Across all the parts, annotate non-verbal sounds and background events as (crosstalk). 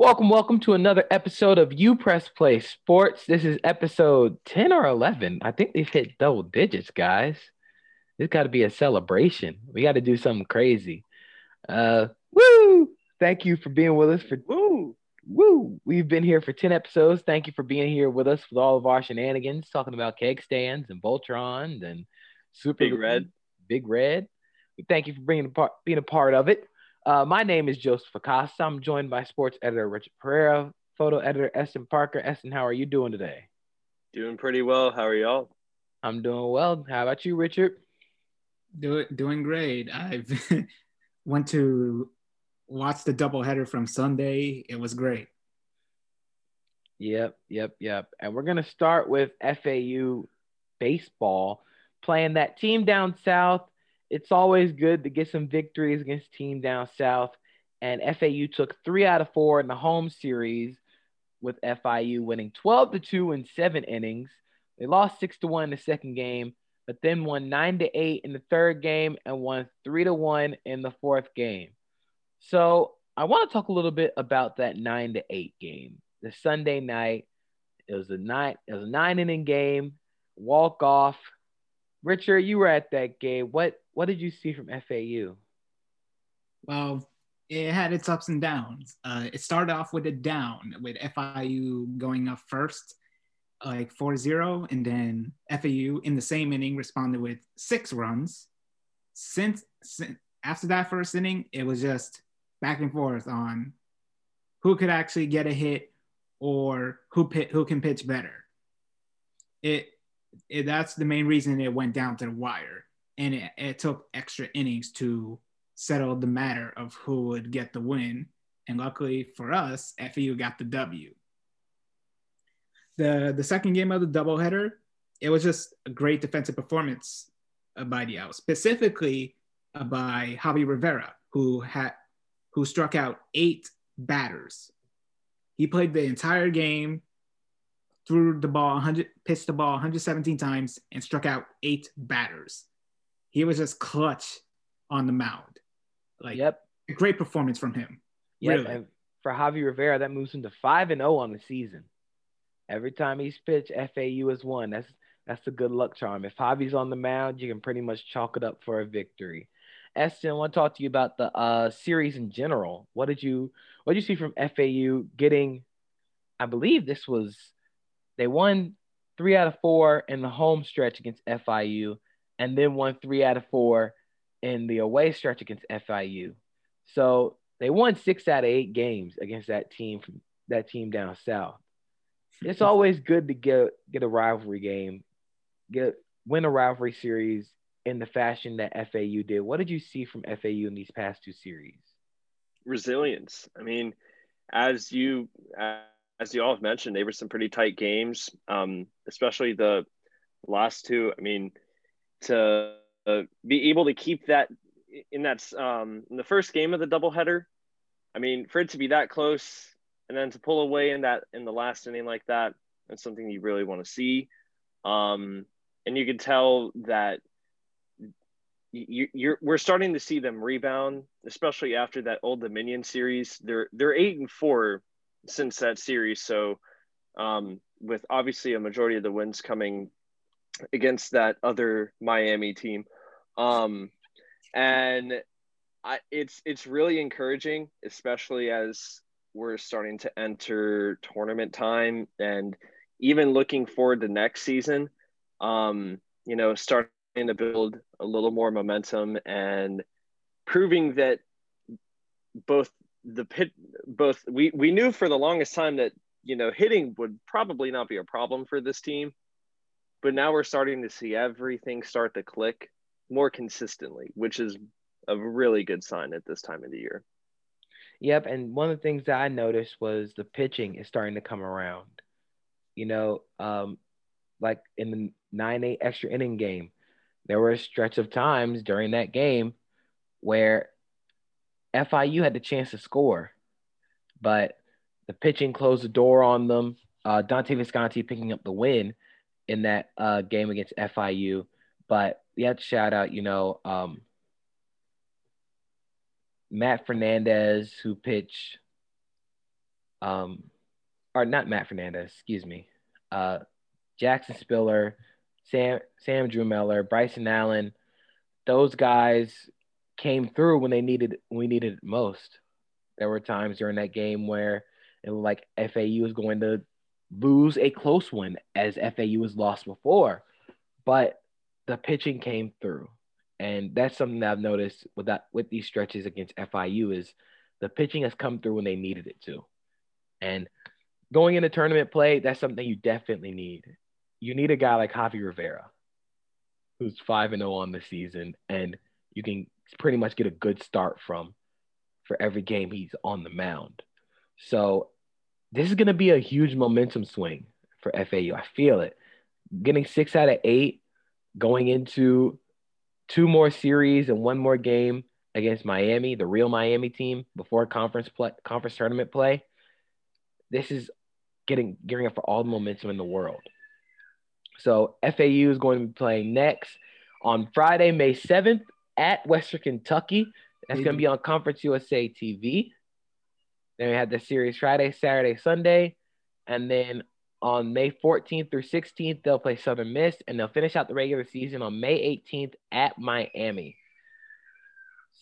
Welcome, welcome to another episode of You Press Play Sports. This is episode 10 or 11. I think they've hit double digits, guys. This got to be a celebration. We got to do something crazy. Uh, woo! Thank you for being with us for woo, woo. We've been here for 10 episodes. Thank you for being here with us with all of our shenanigans, talking about keg stands and Voltron and Super Big Red. Big Red. We thank you for bringing a part, being a part of it. Uh, my name is Joseph Acosta. I'm joined by sports editor Richard Pereira, photo editor Eston Parker. Eston, how are you doing today? Doing pretty well. How are y'all? I'm doing well. How about you, Richard? Do, doing great. I've (laughs) went to watch the doubleheader from Sunday. It was great. Yep, yep, yep. And we're gonna start with FAU baseball playing that team down south it's always good to get some victories against team down south. And FAU took three out of four in the home series with FIU winning 12 to 2 in seven innings. They lost six to one in the second game, but then won nine to eight in the third game and won three to one in the fourth game. So I want to talk a little bit about that nine to eight game. The Sunday night, it was a nine, it was a nine inning game, walk off. Richard, you were at that game. What what did you see from FAU? Well, it had its ups and downs. Uh, it started off with a down with FIU going up first, like 4-0, and then FAU in the same inning responded with six runs. Since, since after that first inning, it was just back and forth on who could actually get a hit or who pit, who can pitch better. It, it that's the main reason it went down to the wire and it, it took extra innings to settle the matter of who would get the win. And luckily for us, FAU got the W. The, the second game of the doubleheader, it was just a great defensive performance uh, by the Owls, specifically uh, by Javi Rivera, who had who struck out eight batters. He played the entire game, threw the ball 100, pitched the ball 117 times, and struck out eight batters he was just clutch on the mound. Like, yep, a great performance from him. Yep. Really. And for Javi Rivera, that moves him to five and zero oh on the season. Every time he's pitched, FAU has won. That's that's a good luck charm. If Javi's on the mound, you can pretty much chalk it up for a victory. Eston, I want to talk to you about the uh, series in general. What did you what did you see from FAU getting? I believe this was they won three out of four in the home stretch against FIU and then won three out of four in the away stretch against FIU. So they won six out of eight games against that team from that team down south. It's always good to get get a rivalry game, get win a rivalry series in the fashion that FAU did. What did you see from FAU in these past two series? Resilience. I mean, as you as you all have mentioned, they were some pretty tight games, um, especially the last two. I mean, to be able to keep that in that um, in the first game of the doubleheader. I mean, for it to be that close and then to pull away in that in the last inning like that, that's something you really want to see. Um, and you can tell that you, you're we're starting to see them rebound, especially after that Old Dominion series. They're they're eight and four since that series, so um, with obviously a majority of the wins coming against that other Miami team. Um, and I, it's it's really encouraging, especially as we're starting to enter tournament time and even looking forward to next season. Um, you know, starting to build a little more momentum and proving that both the pit both we we knew for the longest time that you know hitting would probably not be a problem for this team but now we're starting to see everything start to click more consistently, which is a really good sign at this time of the year. Yep, and one of the things that I noticed was the pitching is starting to come around. You know, um, like in the nine eight extra inning game, there were a stretch of times during that game where FIU had the chance to score, but the pitching closed the door on them. Uh, Dante Visconti picking up the win, in that uh, game against FIU. But to shout out, you know, um, Matt Fernandez, who pitched um, or not Matt Fernandez, excuse me, uh, Jackson Spiller, Sam Sam Drumella, Bryson Allen, those guys came through when they needed we needed it most. There were times during that game where it was like FAU was going to lose a close one as FAU was lost before, but the pitching came through, and that's something that I've noticed with that with these stretches against FIU is the pitching has come through when they needed it to, and going into tournament play, that's something you definitely need. You need a guy like Javi Rivera, who's five and zero oh on the season, and you can pretty much get a good start from for every game he's on the mound. So this is going to be a huge momentum swing for FAU. I feel it. Getting six out of eight, going into two more series and one more game against Miami, the real Miami team, before conference play, conference tournament play. This is getting gearing up for all the momentum in the world. So FAU is going to be playing next on Friday, May 7th at Western Kentucky. That's going to be mm-hmm. on Conference USA TV. Then we have the series Friday, Saturday, Sunday. And then on May 14th through 16th, they'll play Southern Miss and they'll finish out the regular season on May 18th at Miami.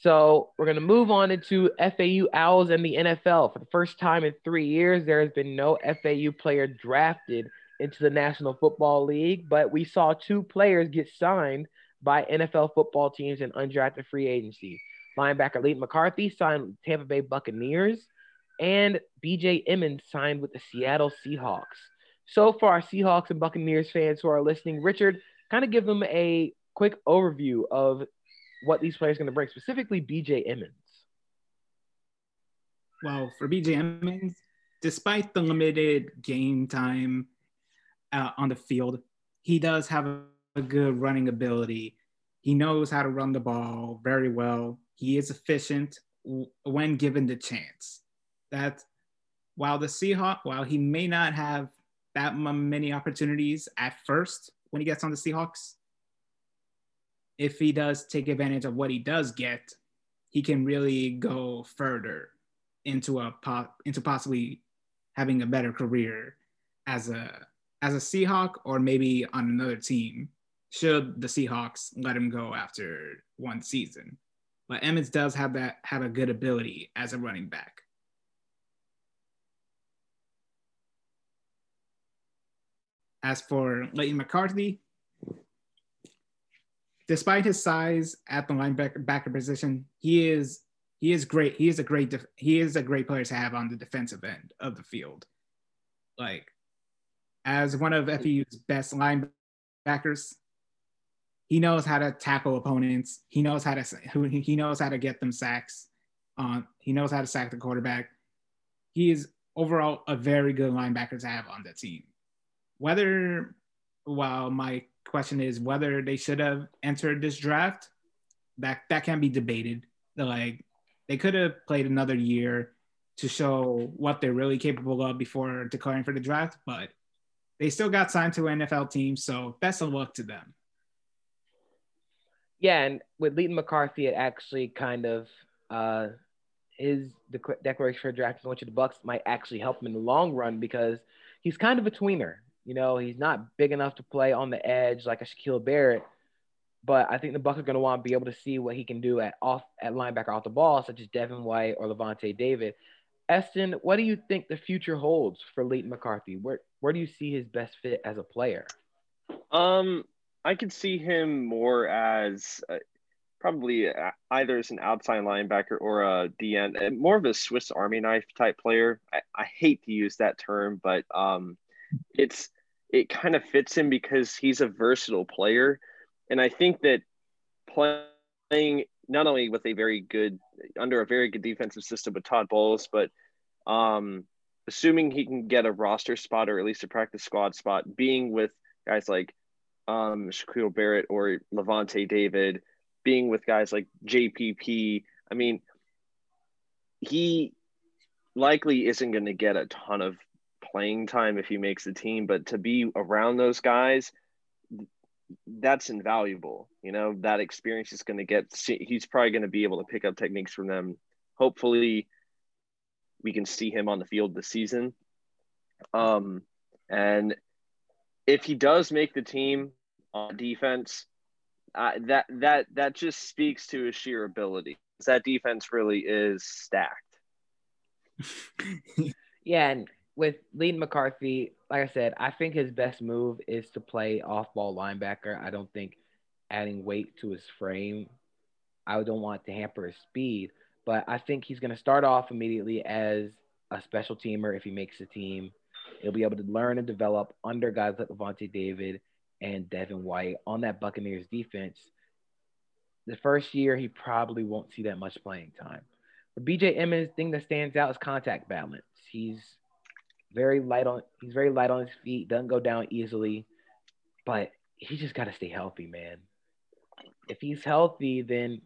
So we're going to move on into FAU Owls and the NFL. For the first time in three years, there has been no FAU player drafted into the National Football League, but we saw two players get signed by NFL football teams in undrafted free agency. Linebacker Leighton McCarthy signed with Tampa Bay Buccaneers, and BJ Emmons signed with the Seattle Seahawks. So far, Seahawks and Buccaneers fans who are listening, Richard, kind of give them a quick overview of what these players are going to bring, specifically BJ Emmons. Well, for BJ Emmons, despite the limited game time uh, on the field, he does have a, a good running ability. He knows how to run the ball very well. He is efficient when given the chance that while the Seahawks, while he may not have that many opportunities at first when he gets on the Seahawks, if he does take advantage of what he does get, he can really go further into a into possibly having a better career as a as a Seahawk or maybe on another team should the Seahawks let him go after one season. But Emmons does have that have a good ability as a running back. As for Leighton McCarthy, despite his size at the linebacker position, he is he is great. He is a great def- he is a great player to have on the defensive end of the field. Like as one of FEU's best linebackers, he knows how to tackle opponents. He knows how to he knows how to get them sacks. Um, he knows how to sack the quarterback. He is overall a very good linebacker to have on the team whether, well, my question is whether they should have entered this draft. That that can be debated. Like they could have played another year to show what they're really capable of before declaring for the draft, but they still got signed to an NFL team, so best of luck to them. Yeah, and with Leighton McCarthy, it actually kind of uh, his declaration for drafting going to the Bucks might actually help him in the long run because he's kind of a tweener. You know, he's not big enough to play on the edge like a Shaquille Barrett, but I think the Bucks are going to want to be able to see what he can do at off at linebacker off the ball, such as Devin White or Lavonte David. Eston, what do you think the future holds for Leighton McCarthy? Where where do you see his best fit as a player? Um, I could see him more as uh, probably uh, either as an outside linebacker or a DN, more of a Swiss Army knife type player. I, I hate to use that term, but um, it's it kind of fits him because he's a versatile player. And I think that playing not only with a very good under a very good defensive system with Todd Bowles, but um, assuming he can get a roster spot or at least a practice squad spot, being with guys like um, Shaquille Barrett or Lavonte David, being with guys like JPP. I mean, he likely isn't going to get a ton of playing time if he makes the team, but to be around those guys, that's invaluable. You know, that experience is going to get, he's probably going to be able to pick up techniques from them. Hopefully, we can see him on the field this season. Um, and if he does make the team on defense, uh, that that that just speaks to his sheer ability. That defense really is stacked. (laughs) yeah, and with Leighton McCarthy, like I said, I think his best move is to play off-ball linebacker. I don't think adding weight to his frame, I don't want to hamper his speed. But I think he's going to start off immediately as a special teamer if he makes the team. He'll be able to learn and develop under guys like Lavonte David and Devin White on that Buccaneers defense. The first year, he probably won't see that much playing time. For BJ Emmons, thing that stands out is contact balance. He's very light on he's very light on his feet, doesn't go down easily, but he just got to stay healthy, man. If he's healthy, then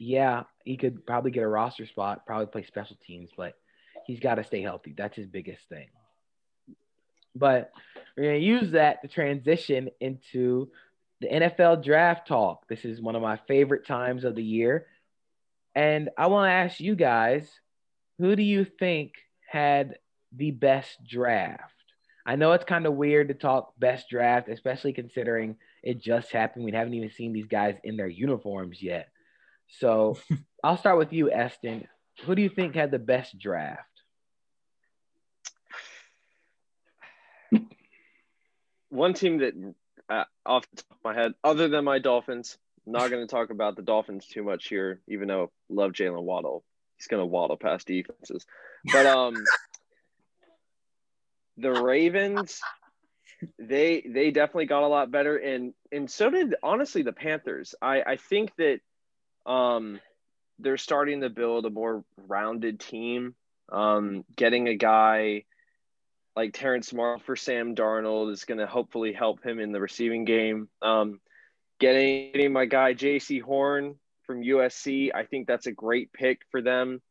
yeah, he could probably get a roster spot, probably play special teams, but he's got to stay healthy. That's his biggest thing. But we're going to use that to transition into the NFL draft talk. This is one of my favorite times of the year. And I want to ask you guys who do you think had the best draft? I know it's kind of weird to talk best draft, especially considering it just happened. We haven't even seen these guys in their uniforms yet. So (laughs) I'll start with you, Eston. Who do you think had the best draft? One team that uh, off the top of my head, other than my Dolphins, not going to talk about the Dolphins too much here, even though love Jalen Waddle. He's going to waddle past defenses. But um, (laughs) the Ravens, they they definitely got a lot better, and and so did honestly the Panthers. I I think that um, they're starting to build a more rounded team. Um, getting a guy like Terrace Marshall for Sam Darnold is going to hopefully help him in the receiving game. Um, getting, getting my guy Jaycee Horn from USC, I think that's a great pick for them.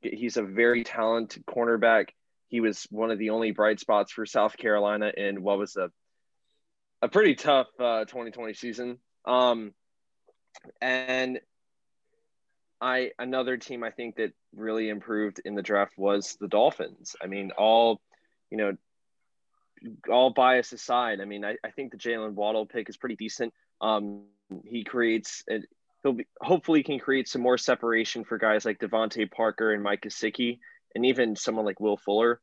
He's a very talented cornerback. He was one of the only bright spots for South Carolina in what was a a pretty tough uh, 2020 season. Um, and I another team I think that really improved in the draft was the Dolphins. I mean, all you know, all bias aside, I mean, I, I think the Jalen Waddle pick is pretty decent. Um, he creates, he'll be, hopefully can create some more separation for guys like DeVante Parker and Mike Gesicki, and even someone like Will Fuller.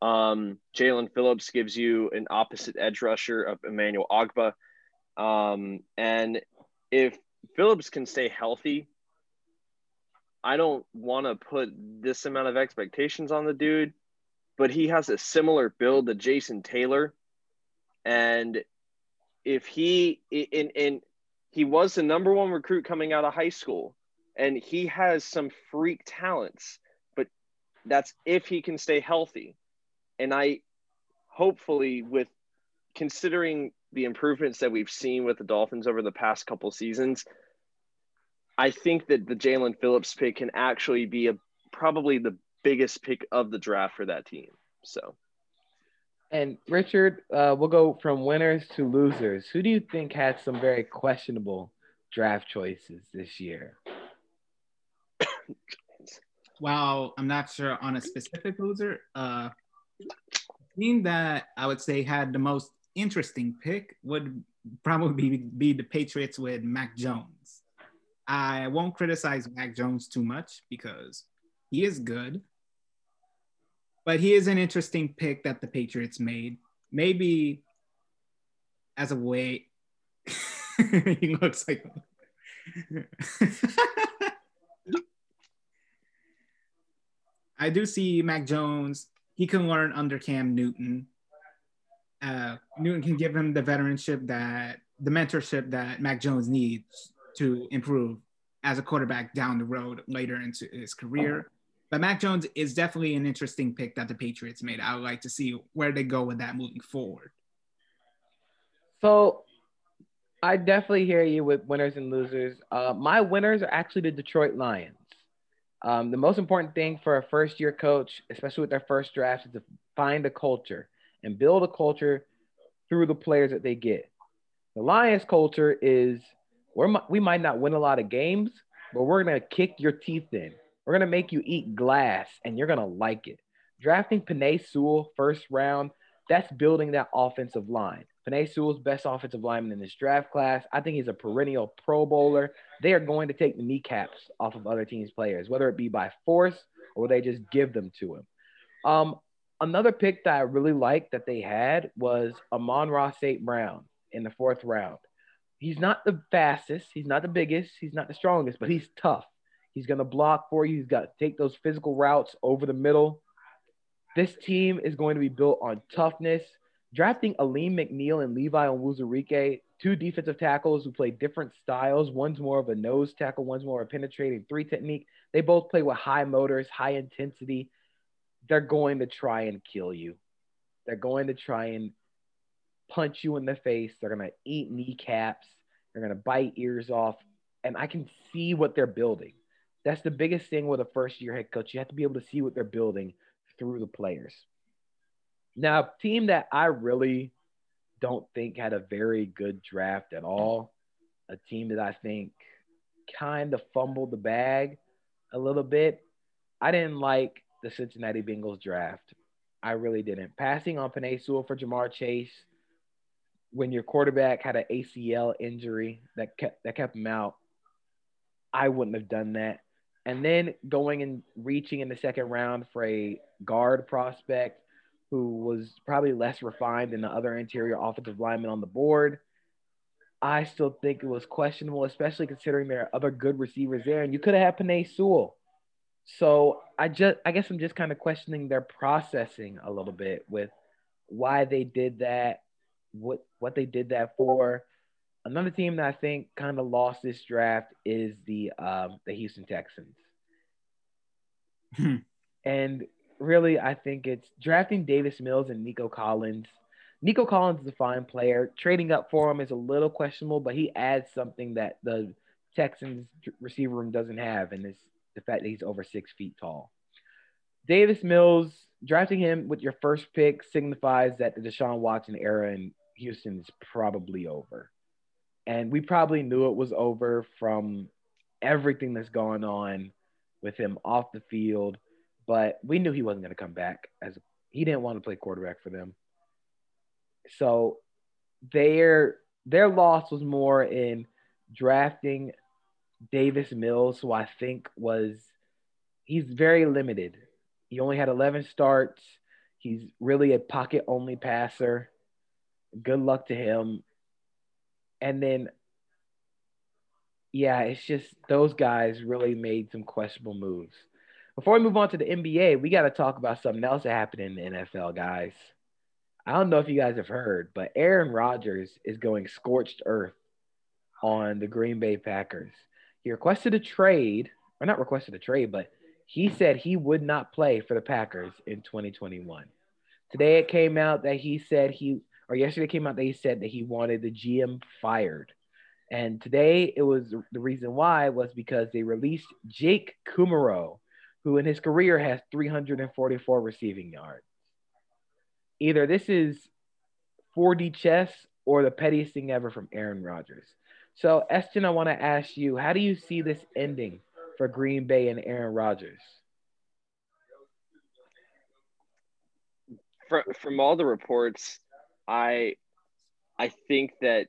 Um, Jaelan Phillips gives you an opposite edge rusher of Emmanuel Ogbah. Um, and if Phillips can stay healthy, I don't want to put this amount of expectations on the dude, but he has a similar build to Jason Taylor. And if he in in he was the number one recruit coming out of high school and he has some freak talents, but that's if he can stay healthy. And I hopefully with considering the improvements that we've seen with the Dolphins over the past couple seasons, I think that the Jaelan Phillips pick can actually be a probably the biggest pick of the draft for that team. So, and Richard, uh, we'll go from winners to losers. Who do you think had some very questionable draft choices this year? (coughs) Well, I'm not sure on a specific loser. Uh, team that I would say had the most interesting pick would probably be the Patriots with Mac Jones. I won't criticize Mac Jones too much because he is good. But he is an interesting pick that the Patriots made. Maybe as a way, (laughs) he looks like. (laughs) I do see Mac Jones. He can learn under Cam Newton. Uh, Newton can give him the veteranship that the mentorship that Mac Jones needs to improve as a quarterback down the road later into his career. But Mac Jones is definitely an interesting pick that the Patriots made. I would like to see where they go with that moving forward. So I definitely hear you with winners and losers. Uh, my winners are actually the Detroit Lions. Um, the most important thing for a first year coach, especially with their first draft, is to find a culture and build a culture through the players that they get. The Lions culture is we're, we might not win a lot of games, but we're going to kick your teeth in We're gonna make you eat glass, and you're gonna like it. Drafting Penei Sewell first round, that's building that offensive line. Penei Sewell's best offensive lineman in this draft class. I think he's a perennial Pro Bowler. They are going to take the kneecaps off of other teams' players, whether it be by force or they just give them to him. Um, another pick that I really liked that they had was Amon-Ra St. Brown in the fourth round. He's not the fastest, he's not the biggest, he's not the strongest, but he's tough. He's going to block for you. He's got to take those physical routes over the middle. This team is going to be built on toughness. Drafting Alim McNeill and Levi Onwuzurike, two defensive tackles who play different styles. One's more of a nose tackle, one's more of a penetrating three technique. They both play with high motors, high intensity. They're going to try and kill you. They're going to try and punch you in the face. They're going to eat kneecaps. They're going to bite ears off. And I can see what they're building. That's the biggest thing with a first year head coach. You have to be able to see what they're building through the players. Now, a team that I really don't think had a very good draft at all, a team that I think kind of fumbled the bag a little bit. I didn't like the Cincinnati Bengals draft. I really didn't. Passing on Penei Sewell for Ja'Marr Chase when your quarterback had an ACL injury that kept that kept him out, I wouldn't have done that. And then going and reaching in the second round for a guard prospect who was probably less refined than the other interior offensive linemen on the board. I still think it was questionable, especially considering there are other good receivers there, and you could have had Penei Sewell. So I just, I guess I'm just kind of questioning their processing a little bit with why they did that, what what they did that for. Another team that I think kind of lost this draft is the um, the Houston Texans. Hmm. and really, I think it's drafting Davis Mills and Nico Collins. Nico Collins is a fine player. Trading up for him is a little questionable, but he adds something that the Texans receiver room doesn't have, and it's the fact that he's over six feet tall. Davis Mills, drafting him with your first pick signifies that the Deshaun Watson era in Houston is probably over. And we probably knew it was over from everything that's going on with him off the field but we knew he wasn't going to come back as he didn't want to play quarterback for them. So their their loss was more in drafting Davis Mills, who I think was he's very limited. He only had 11 starts. He's really a pocket only passer. Good luck to him. And then yeah, it's just those guys really made some questionable moves. Before we move on to the NBA, we got to talk about something else that happened in the NFL, guys. I don't know if you guys have heard, but Aaron Rodgers is going scorched earth on the Green Bay Packers. He requested a trade, or not requested a trade, but he said he would not play for the Packers in 2021. Today it came out that he said he, or yesterday came out that he said that he wanted the GM fired. And today it was the reason why was because they released Jake Kumerow, who in his career has 344 receiving yards. Either this is 4D chess or the pettiest thing ever from Aaron Rodgers. So, Eston, I want to ask you, how do you see this ending for Green Bay and Aaron Rodgers? From, from all the reports, I I think that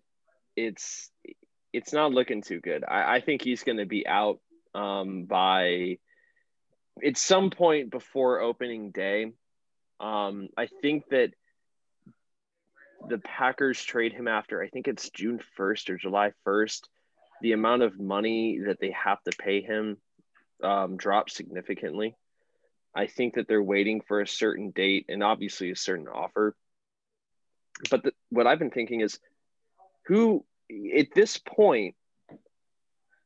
it's it's not looking too good. I, I think he's going to be out um, by at some point before opening day. Um, I think that the Packers trade him after I think it's June 1st or July 1st. The amount of money that they have to pay him um, drops significantly. I think that they're waiting for a certain date and obviously a certain offer. But the, what I've been thinking is who, at this point,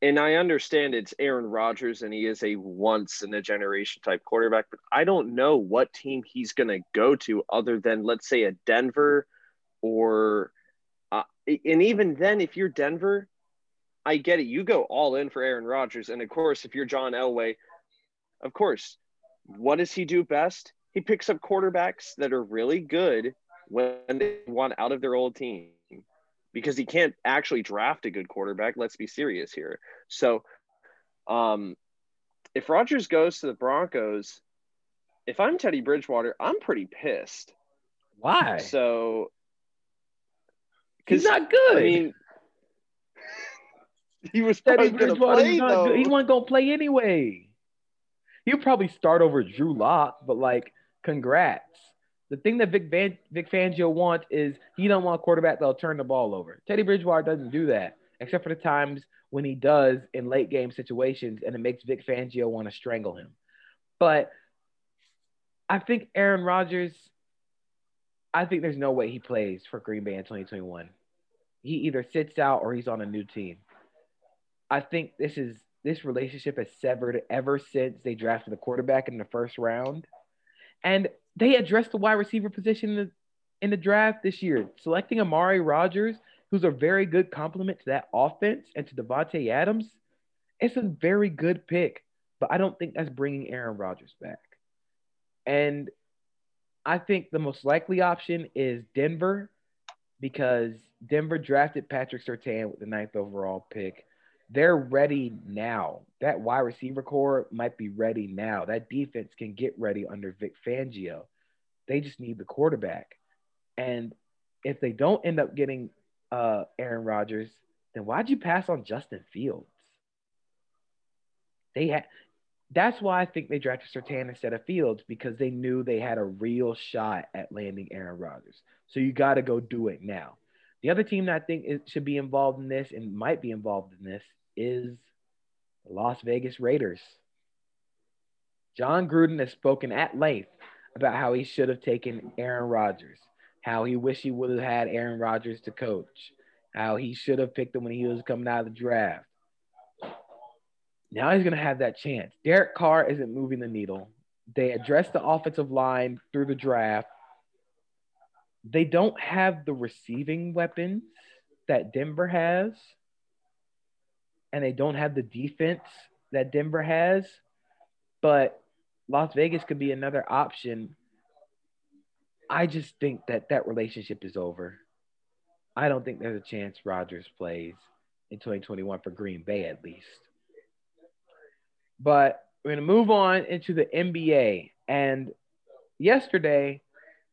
and I understand it's Aaron Rodgers and he is a once in a generation type quarterback, but I don't know what team he's going to go to other than, let's say, a Denver or, uh, and even then, if you're Denver, I get it. You go all in for Aaron Rodgers. And of course, if you're John Elway, of course, what does he do best? He picks up quarterbacks that are really good when they want out of their old team because he can't actually draft a good quarterback. Let's be serious here. So, um, if Rodgers goes to the Broncos, if I'm Teddy Bridgewater, I'm pretty pissed. Why? So He's not good. I mean, (laughs) he was Teddy probably going to Bridgewater's play not good. He wasn't gonna play anyway. He'll probably start over Drew Lock, but like, congrats. The thing that Vic Van Vic Fangio wants is he don't want a quarterback that'll turn the ball over. Teddy Bridgewater doesn't do that, except for the times when he does in late game situations, and it makes Vic Fangio want to strangle him. But I think Aaron Rodgers. I think there's no way he plays for Green Bay in 2021. He either sits out or he's on a new team. I think this is this relationship has severed ever since they drafted the quarterback in the first round, and they addressed the wide receiver position in the, in the draft this year, selecting Amari Rodgers, who's a very good complement to that offense and to Davante Adams. It's a very good pick, but I don't think that's bringing Aaron Rodgers back. And I think the most likely option is Denver because Denver drafted Patrick Surtain with the ninth overall pick. They're ready now. That wide receiver core might be ready now. That defense can get ready under Vic Fangio. They just need the quarterback. And if they don't end up getting uh, Aaron Rodgers, then why'd you pass on Justin Fields? They had that's why I think they drafted Surtain instead of Fields because they knew they had a real shot at landing Aaron Rodgers. So you got to go do it now. The other team that I think is, should be involved in this and might be involved in this is the Las Vegas Raiders. Jon Gruden has spoken at length about how he should have taken Aaron Rodgers, how he wished he would have had Aaron Rodgers to coach, how he should have picked him when he was coming out of the draft. Now he's going to have that chance. Derek Carr isn't moving the needle. They addressed the offensive line through the draft. They don't have the receiving weapons that Denver has, and they don't have the defense that Denver has. But Las Vegas could be another option. I just think that that relationship is over. I don't think there's a chance Rodgers plays in 2021 for Green Bay, at least. But we're going to move on into the NBA. And yesterday,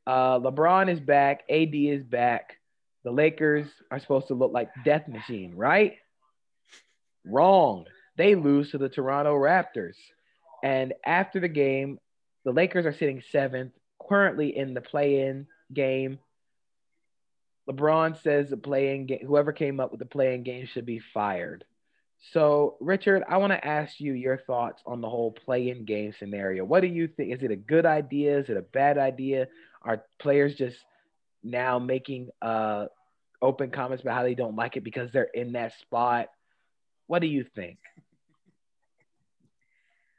uh, LeBron is back, AD is back. The Lakers are supposed to look like Death Machine, right? Wrong. They lose to the Toronto Raptors. And after the game, the Lakers are sitting seventh, currently in the play-in game. LeBron says the play-in game, whoever came up with the play-in game should be fired. So, Richard, I want to ask you your thoughts on the whole play-in game scenario. What do you think? Is it a good idea? Is it a bad idea? Are players just now making uh, open comments about how they don't like it because they're in that spot? What do you think?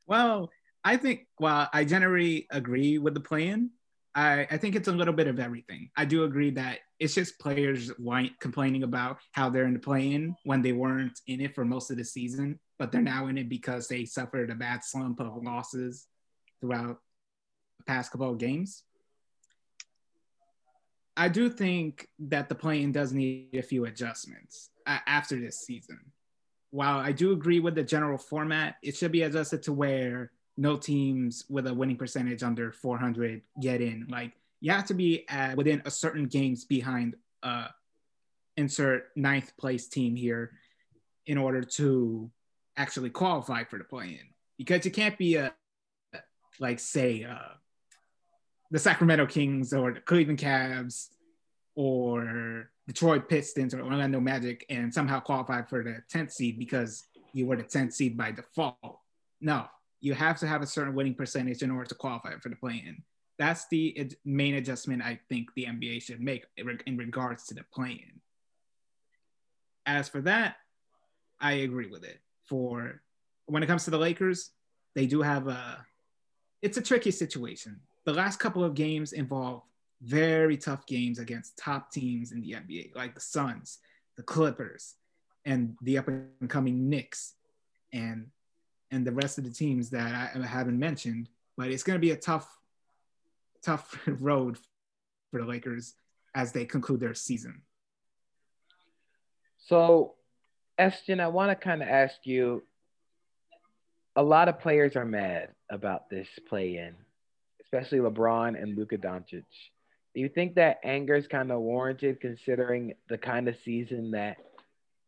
Well, I think, well, I generally agree with the plan. I, I think it's a little bit of everything. I do agree that it's just players whine, complaining about how they're in the play-in when they weren't in it for most of the season, but they're now in it because they suffered a bad slump of losses throughout the past couple of games. I do think that the play-in does need a few adjustments uh, after this season. While I do agree with the general format, it should be adjusted to where no teams with a winning percentage under 400 get in. Like you have to be at, within a certain games behind uh, insert ninth place team here in order to actually qualify for the play-in. Because you can't be a like say uh, the Sacramento Kings or the Cleveland Cavs or Detroit Pistons or Orlando Magic and somehow qualify for the 10th seed because you were the 10th seed by default. No, you have to have a certain winning percentage in order to qualify for the play-in. That's the main adjustment I think the NBA should make in regards to the play-in. As for that, I agree with it. For when it comes to the Lakers, they do have a it's a tricky situation. The last couple of games involve very tough games against top teams in the NBA, like the Suns, the Clippers, and the up and coming Knicks, and and the rest of the teams that I haven't mentioned. But it's going to be a tough, tough (laughs) road for the Lakers as they conclude their season. So, Eston, I want to kind of ask you a lot of players are mad about this play in, especially LeBron and Luka Doncic. Do you think that anger is kind of warranted considering the kind of season that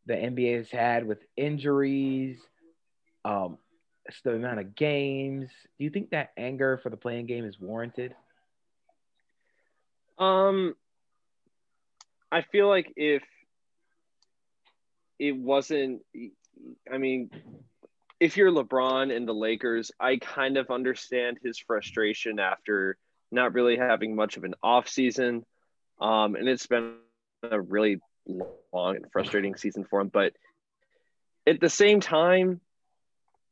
the NBA has had with injuries, um, the amount of games? Do you think that anger for the playing game is warranted? Um, I feel like if it wasn't, I mean, if you're LeBron and the Lakers, I kind of understand his frustration after not really having much of an off season. Um, and it's been a really long and frustrating season for him. But at the same time,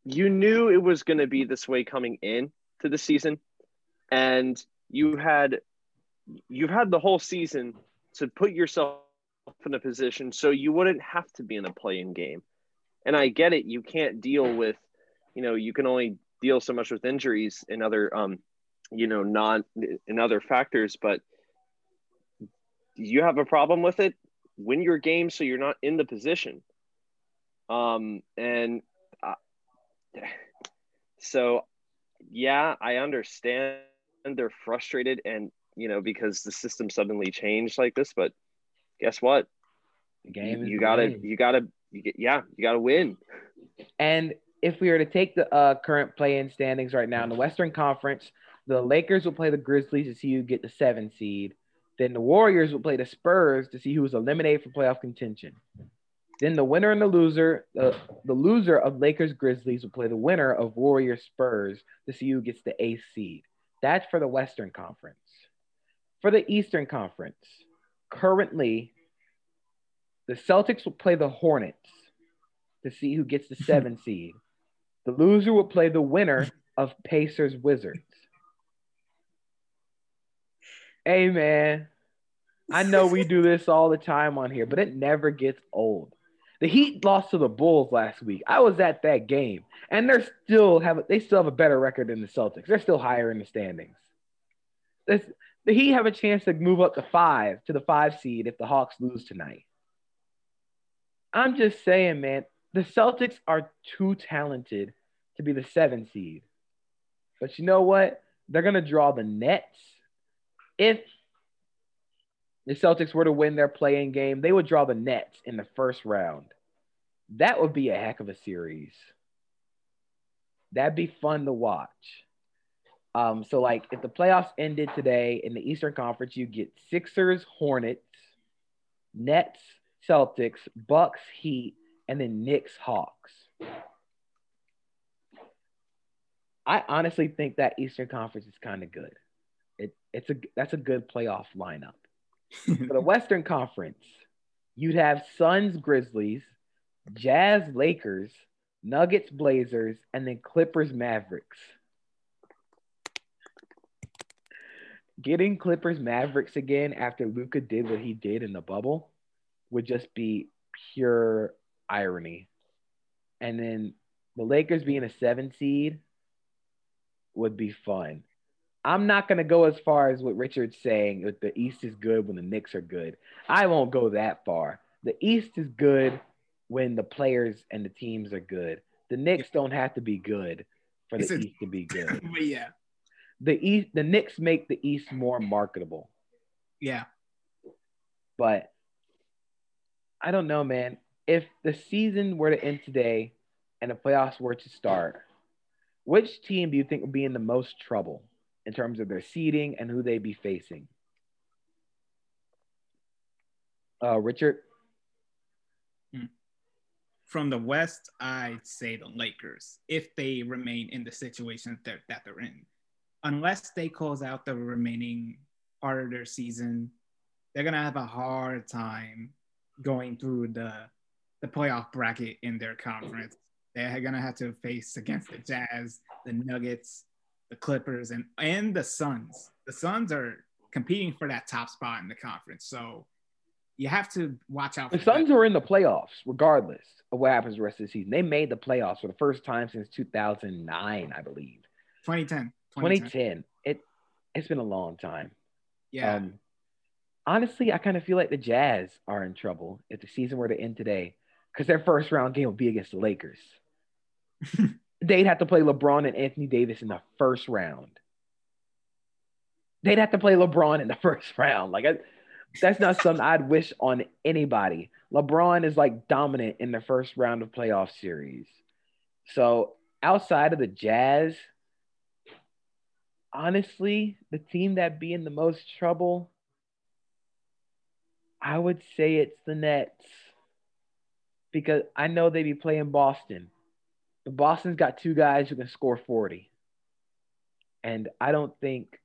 you knew it was going to be this way coming in to the season, and you had you've had the whole season to put yourself in a position so you wouldn't have to be in a playing game. And I get it, you can't deal with, you know, you can only deal so much with injuries and other, um, you know, non and other factors, but you have a problem with it, win your game so you're not in the position. Um, and uh, (sighs) so, yeah, I understand they're frustrated and you know, because the system suddenly changed like this. But guess what? The game you, gotta, you gotta, you get, yeah, you gotta win. And if we were to take the uh, current play-in standings right now in the Western Conference, the Lakers will play the Grizzlies to see who get the seven seed. Then the Warriors will play the Spurs to see who's eliminated from playoff contention. Then the winner and the loser, uh, the loser of Lakers Grizzlies will play the winner of Warriors Spurs to see who gets the eighth seed. That's for the Western Conference. For the Eastern Conference, currently, the Celtics will play the Hornets to see who gets the seven (laughs) seed. The loser will play the winner of Pacers Wizards. Hey, man, I know we do this all the time on here, but it never gets old. The Heat lost to the Bulls last week. I was at that game, and they're still have they still have a better record than the Celtics. They're still higher in the standings. This, the Heat have a chance to move up to five to the five seed if the Hawks lose tonight. I'm just saying, man, the Celtics are too talented to be the seven seed. But you know what? They're gonna draw the Nets. If the Celtics were to win their playing game, they would draw the Nets in the first round. That would be a heck of a series. That'd be fun to watch. Um, so like if the playoffs ended today in the Eastern Conference, you get Sixers, Hornets, Nets, Celtics, Bucks, Heat, and then Knicks, Hawks. I honestly think that Eastern Conference is kind of good. It, it's a that's a good playoff lineup. (laughs) For the Western Conference, you'd have Suns, Grizzlies, Jazz, Lakers, Nuggets, Blazers, and then Clippers, Mavericks. getting Clippers Mavericks again after Luka did what he did in the bubble would just be pure irony. And then the Lakers being a seven seed would be fun. I'm not going to go as far as what Richard's saying that the East is good when the Knicks are good. I won't go that far. The East is good when the players and the teams are good. The Knicks don't have to be good for the East to be (laughs) good. but yeah the East, the Knicks make the East more marketable. Yeah. But I don't know, man. If the season were to end today and the playoffs were to start, which team do you think would be in the most trouble in terms of their seeding and who they'd be facing? Uh, Richard? Hmm. From the West, I'd say the Lakers if they remain in the situation that they're, that they're in unless they close out the remaining part of their season, they're gonna have a hard time going through the the playoff bracket in their conference. They're gonna have to face against the Jazz, the Nuggets, the Clippers, and and the Suns. The Suns are competing for that top spot in the conference, so you have to watch out. the Suns that. are in the playoffs, regardless of what happens the rest of the season. They made the playoffs for the first time since 2009, I believe. 2010. 2010. It it's been a long time. Yeah. Um, honestly, I kind of feel like the Jazz are in trouble if the season were to end today, because their first round game would be against the Lakers. (laughs) they'd have to play LeBron and Anthony Davis in the first round. They'd have to play LeBron in the (laughs) first round. Like I, that's not something I'd wish on anybody. LeBron is like dominant in the first round of playoff series. So outside of the Jazz, honestly, the team that'd be in the most trouble, I would say it's the Nets. Because I know they be playing Boston. But Boston's got two guys who can score 40. And I don't think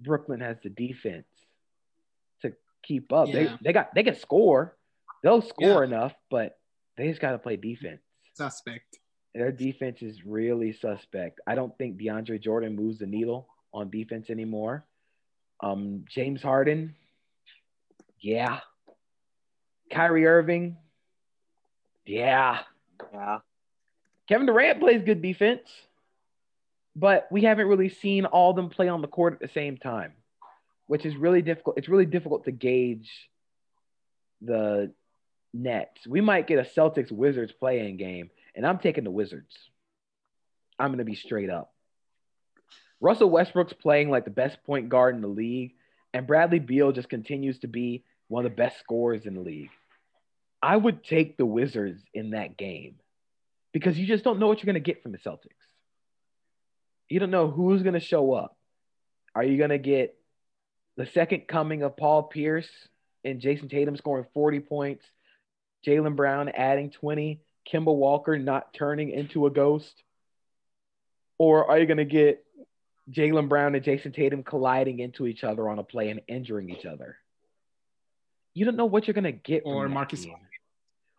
Brooklyn has the defense to keep up. Yeah. They they got they can score. They'll score Yeah. enough, but they just gotta play defense. Suspect. Their defense is really suspect. I don't think DeAndre Jordan moves the needle on defense anymore. Um, James Harden, yeah. Kyrie Irving, yeah. Yeah. Kevin Durant plays good defense, but we haven't really seen all of them play on the court at the same time, which is really difficult. It's really difficult to gauge the Nets. We might get a Celtics Wizards playing game, and I'm taking the Wizards. I'm going to be straight up. Russell Westbrook's playing like the best point guard in the league, and Bradley Beal just continues to be one of the best scorers in the league. I would take the Wizards in that game because you just don't know what you're going to get from the Celtics. You don't know who's going to show up. Are you going to get the second coming of Paul Pierce and Jayson Tatum scoring 40 points, Jaylen Brown adding 20, Kemba Walker not turning into a ghost? Or are you going to get Jaylen Brown and Jayson Tatum colliding into each other on a play and injuring each other? You don't know what you're going to get from Or Marcus team.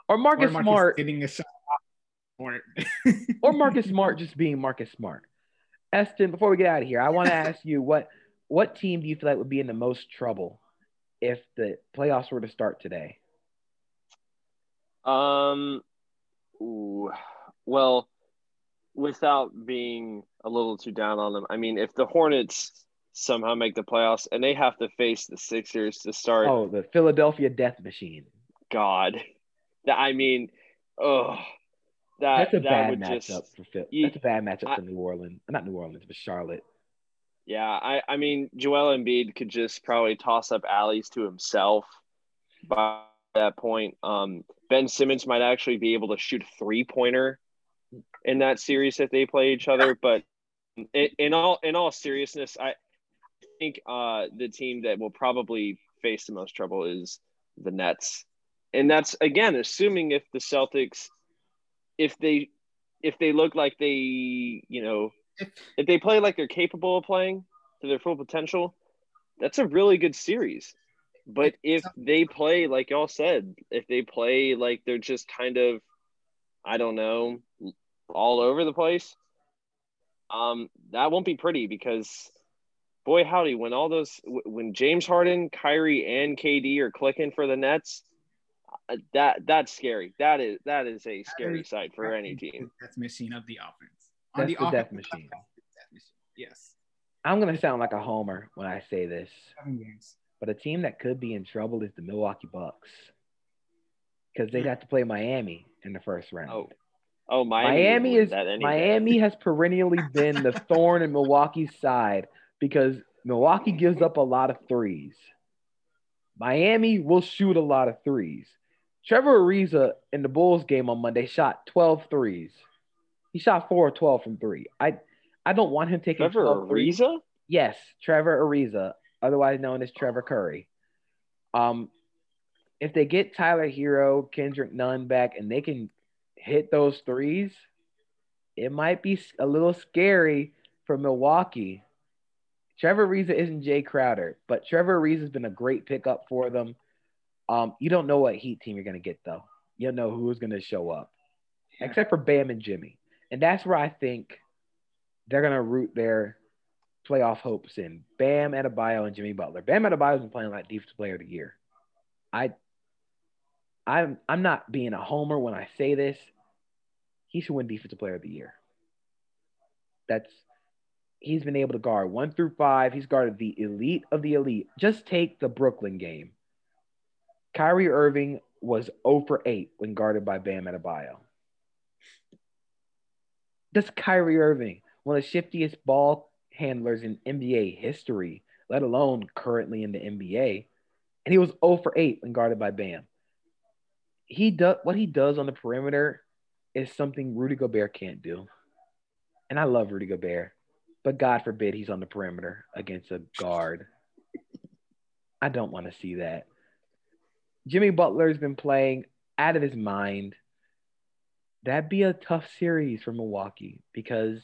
Smart. Or Marcus, or Marcus Smart getting a shot. Or (laughs) or Marcus Smart just being Marcus Smart. Eston, before we get out of here, I want to (laughs) ask you what what team do you feel like would be in the most trouble if the playoffs were to start today? Um, ooh, well, without being a little too down on them, I mean, if the Hornets somehow make the playoffs and they have to face the Sixers to start, Oh, the Philadelphia Death Machine. God, that I mean, oh, that That's a that bad would matchup just for Phil. That's a bad matchup I- for New Orleans. Not New Orleans, but Charlotte. Yeah, I, I mean, Joel Embiid could just probably toss up alleys to himself by that point. Um, ben Simmons might actually be able to shoot a three pointer in that series if they play each other. But in, in all in all seriousness, I think uh, the team that will probably face the most trouble is the Nets, and that's again assuming if the Celtics, if they if they look like they you know if, they play like they're capable of playing to their full potential, that's a really good series. But if they play like y'all said, if they play like they're just kind of, I don't know, all over the place, um, that won't be pretty because, boy howdy, when all those when James Harden, Kyrie, and KD are clicking for the Nets, Uh, that that's scary. That is that is a scary sight for any team. That's machine of the offense. That's the death machine. death machine. Yes. I'm gonna sound like a homer when I say this, but a team that could be in trouble is the Milwaukee Bucks because they'd hmm. have to play Miami in the first round. Oh, oh, Miami, Miami is win that any day. Miami has perennially (laughs) been the thorn in Milwaukee's side because Milwaukee gives up a lot of threes. Miami will shoot a lot of threes. Trevor Ariza in the Bulls game on Monday shot 12 threes. He shot 4 or 12 from 3. I I don't want him taking Trevor 12 threes. Yes, Trevor Ariza, otherwise known as Trevor Curry. Um, if they get Tyler Herro, Kendrick Nunn back, and they can hit those threes, it might be a little scary for Milwaukee. Trevor Ariza isn't Jae Crowder, but Trevor Ariza has been a great pickup for them. Um, you don't know what Heat team you're going to get though. You don't know who's going to show up, Yeah. except for Bam and Jimmy, and that's where I think they're going to root their playoff hopes in Bam Adebayo and Jimmy Butler. Bam Adebayo's been playing like defensive player of the year. I, I'm I'm not being a homer when I say this. He should win defensive player of the year. That's he's been able to guard one through five. He's guarded the elite of the elite. Just take the Brooklyn game. Kyrie Irving was 0 for 8 when guarded by Bam Adebayo. That's Kyrie Irving, one of the shiftiest ball handlers in NBA history, let alone currently in the NBA. And he was 0 for 8 when guarded by Bam. He does what he does on the perimeter is something Rudy Gobert can't do. And I love Rudy Gobert, but God forbid he's on the perimeter against a guard. I don't want to see that. Jimmy Butler's been playing out of his mind. That'd be a tough series for Milwaukee because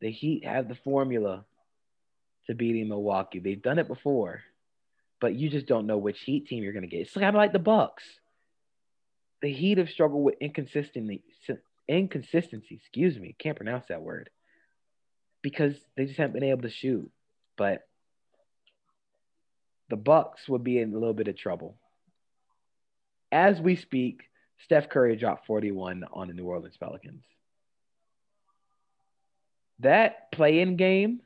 the Heat have the formula to beating Milwaukee. They've done it before, but you just don't know which Heat team you're going to get. It's kind of like the Bucks. The Heat have struggled with inconsistency, inconsistency. Excuse me, can't pronounce that word because they just haven't been able to shoot. But the Bucks would be in a little bit of trouble. As we speak, Steph Curry dropped 41 on the New Orleans Pelicans. That play-in game,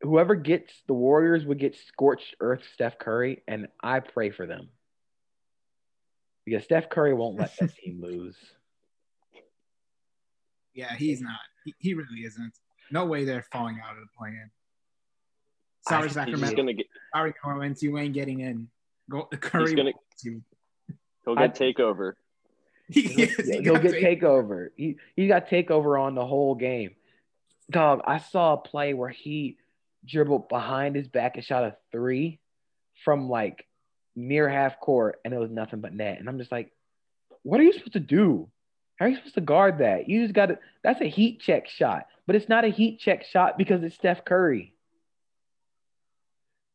whoever gets the Warriors would get scorched earth Steph Curry, and I pray for them. Because Steph Curry won't let that (laughs) team lose. Yeah, he's not. He, he really isn't. No way they're falling out of the play-in. Sorry, Sacramento. Get, Sorry, New You ain't getting in. Go, Curry. He's gonna, he'll get I, takeover. (laughs) He he'll, he'll get take. takeover. He he got takeover on the whole game. Dog, I saw a play where he dribbled behind his back and shot a three from like near half court, and it was nothing but net. And I'm just like, what are you supposed to do? How are you supposed to guard that? You just got to. That's a heat check shot, but it's not a heat check shot because it's Steph Curry.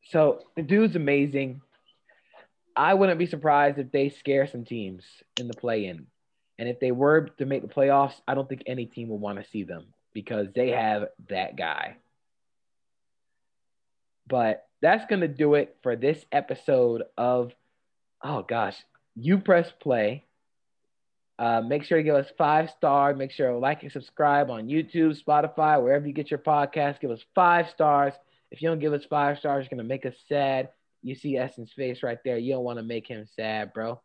So the dude's amazing. I wouldn't be surprised if they scare some teams in the play-in. And if they were to make the playoffs, I don't think any team will want to see them because they have that guy. But that's going to do it for this episode of, oh gosh, you press play. Uh, make sure to give us five stars. Make sure to like and subscribe on YouTube, Spotify, wherever you get your podcast. Give us five stars. If you don't give us five stars, you're going to make us sad you see Eston's face right there. You don't want to make him sad, bro.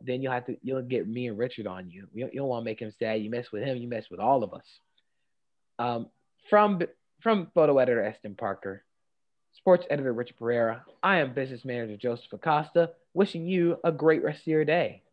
Then you'll have to you'll get me and Richard on you. You, you don't want to make him sad. You mess with him, you mess with all of us. Um, from from photo editor Eston Parker, sports editor Richard Pereira. I am business manager Joseph Acosta. Wishing you a great rest of your day.